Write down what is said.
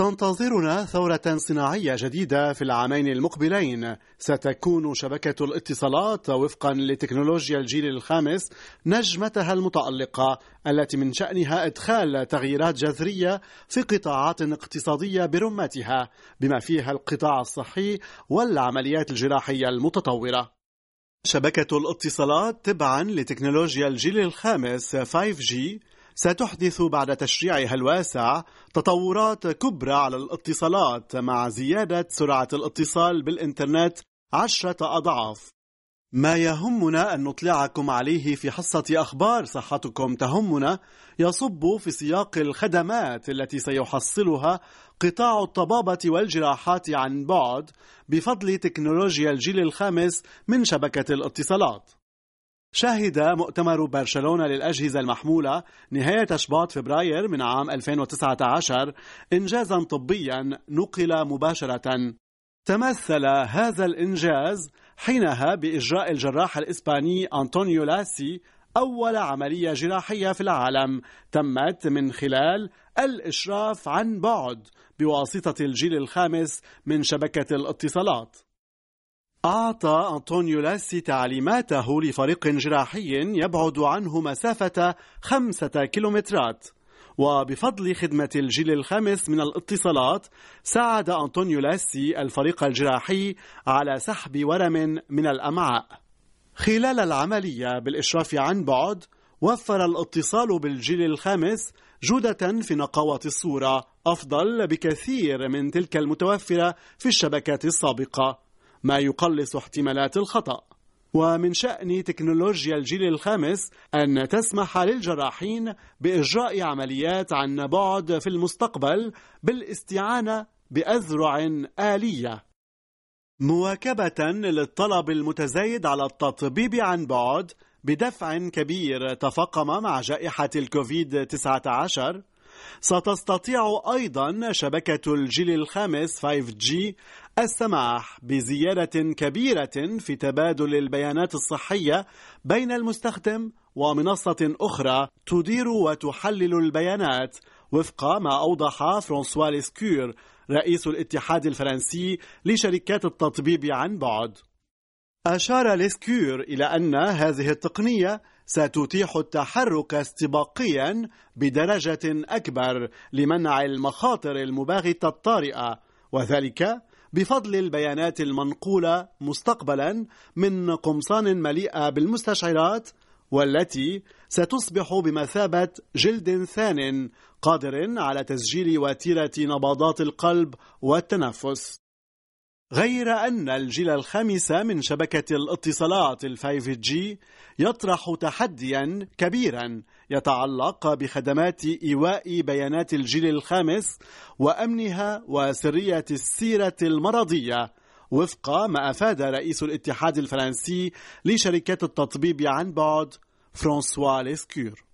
تنتظرنا ثورة صناعية جديدة في العامين المقبلين. ستكون شبكة الاتصالات وفقا لتكنولوجيا الجيل الخامس نجمتها المتألقة التي من شأنها إدخال تغييرات جذرية في قطاعات اقتصادية برمتها بما فيها القطاع الصحي والعمليات الجراحية المتطورة. شبكة الاتصالات تبعا لتكنولوجيا الجيل الخامس 5G ستحدث بعد تشريعها الواسع تطورات كبرى على الاتصالات مع زيادة سرعة الاتصال بالإنترنت عشرة أضعاف. ما يهمنا أن نطلعكم عليه في حصة أخبار صحتكم. تهمنا يصب في سياق الخدمات التي سيحصلها قطاع الطبابة والجراحات عن بعد بفضل تكنولوجيا الجيل الخامس من شبكة الاتصالات. شهد مؤتمر برشلونة للأجهزة المحمولة نهاية شباط فبراير من عام 2019 إنجازا طبيا نقل مباشرة. تمثل هذا الإنجاز حينها بإجراء الجراح الإسباني أنطونيو لاسي أول عملية جراحية في العالم تمت من خلال الإشراف عن بعد بواسطة الجيل الخامس من شبكة الاتصالات. أعطى أنطونيو لاسي تعليماته لفريق جراحي يبعد عنه مسافة خمسة كيلومترات. وبفضل خدمة الجيل الخامس من الاتصالات ساعد أنطونيو لاسي الفريق الجراحي على سحب ورم من الأمعاء. خلال العملية بالإشراف عن بعد وفر الاتصال بالجيل الخامس جودة في نقاوة الصورة أفضل بكثير من تلك المتوفرة في الشبكات السابقة. ما يقلص احتمالات الخطأ. ومن شأن تكنولوجيا الجيل الخامس أن تسمح للجراحين بإجراء عمليات عن بعد في المستقبل بالاستعانة بأذرع آلية. مواكبة للطلب المتزايد على التطبيب عن بعد بدفع كبير تفاقم مع جائحة الكوفيد 19 ستستطيع أيضا شبكة الجيل الخامس 5G السماح بزيادة كبيرة في تبادل البيانات الصحية بين المستخدم ومنصة أخرى تدير وتحلل البيانات وفق ما أوضح فرانسوا ليسكور رئيس الاتحاد الفرنسي لشركات التطبيب عن بعد. أشار ليسكور إلى أن هذه التقنية ستتيح التحرك استباقيا بدرجة أكبر لمنع المخاطر المباغتة الطارئة وذلك بفضل البيانات المنقولة مستقبلا من قمصان مليئة بالمستشعرات والتي ستصبح بمثابة جلد ثان قادر على تسجيل وتيرة نبضات القلب والتنفس. غير أن الجيل الخامس من شبكة الاتصالات ال 5G يطرح تحديا كبيرا يتعلق بخدمات إيواء بيانات الجيل الخامس وأمنها وسرية السيرة المرضية وفق ما أفاد رئيس الاتحاد الفرنسي لشركات التطبيب عن بعد فرانسوا ليسكور.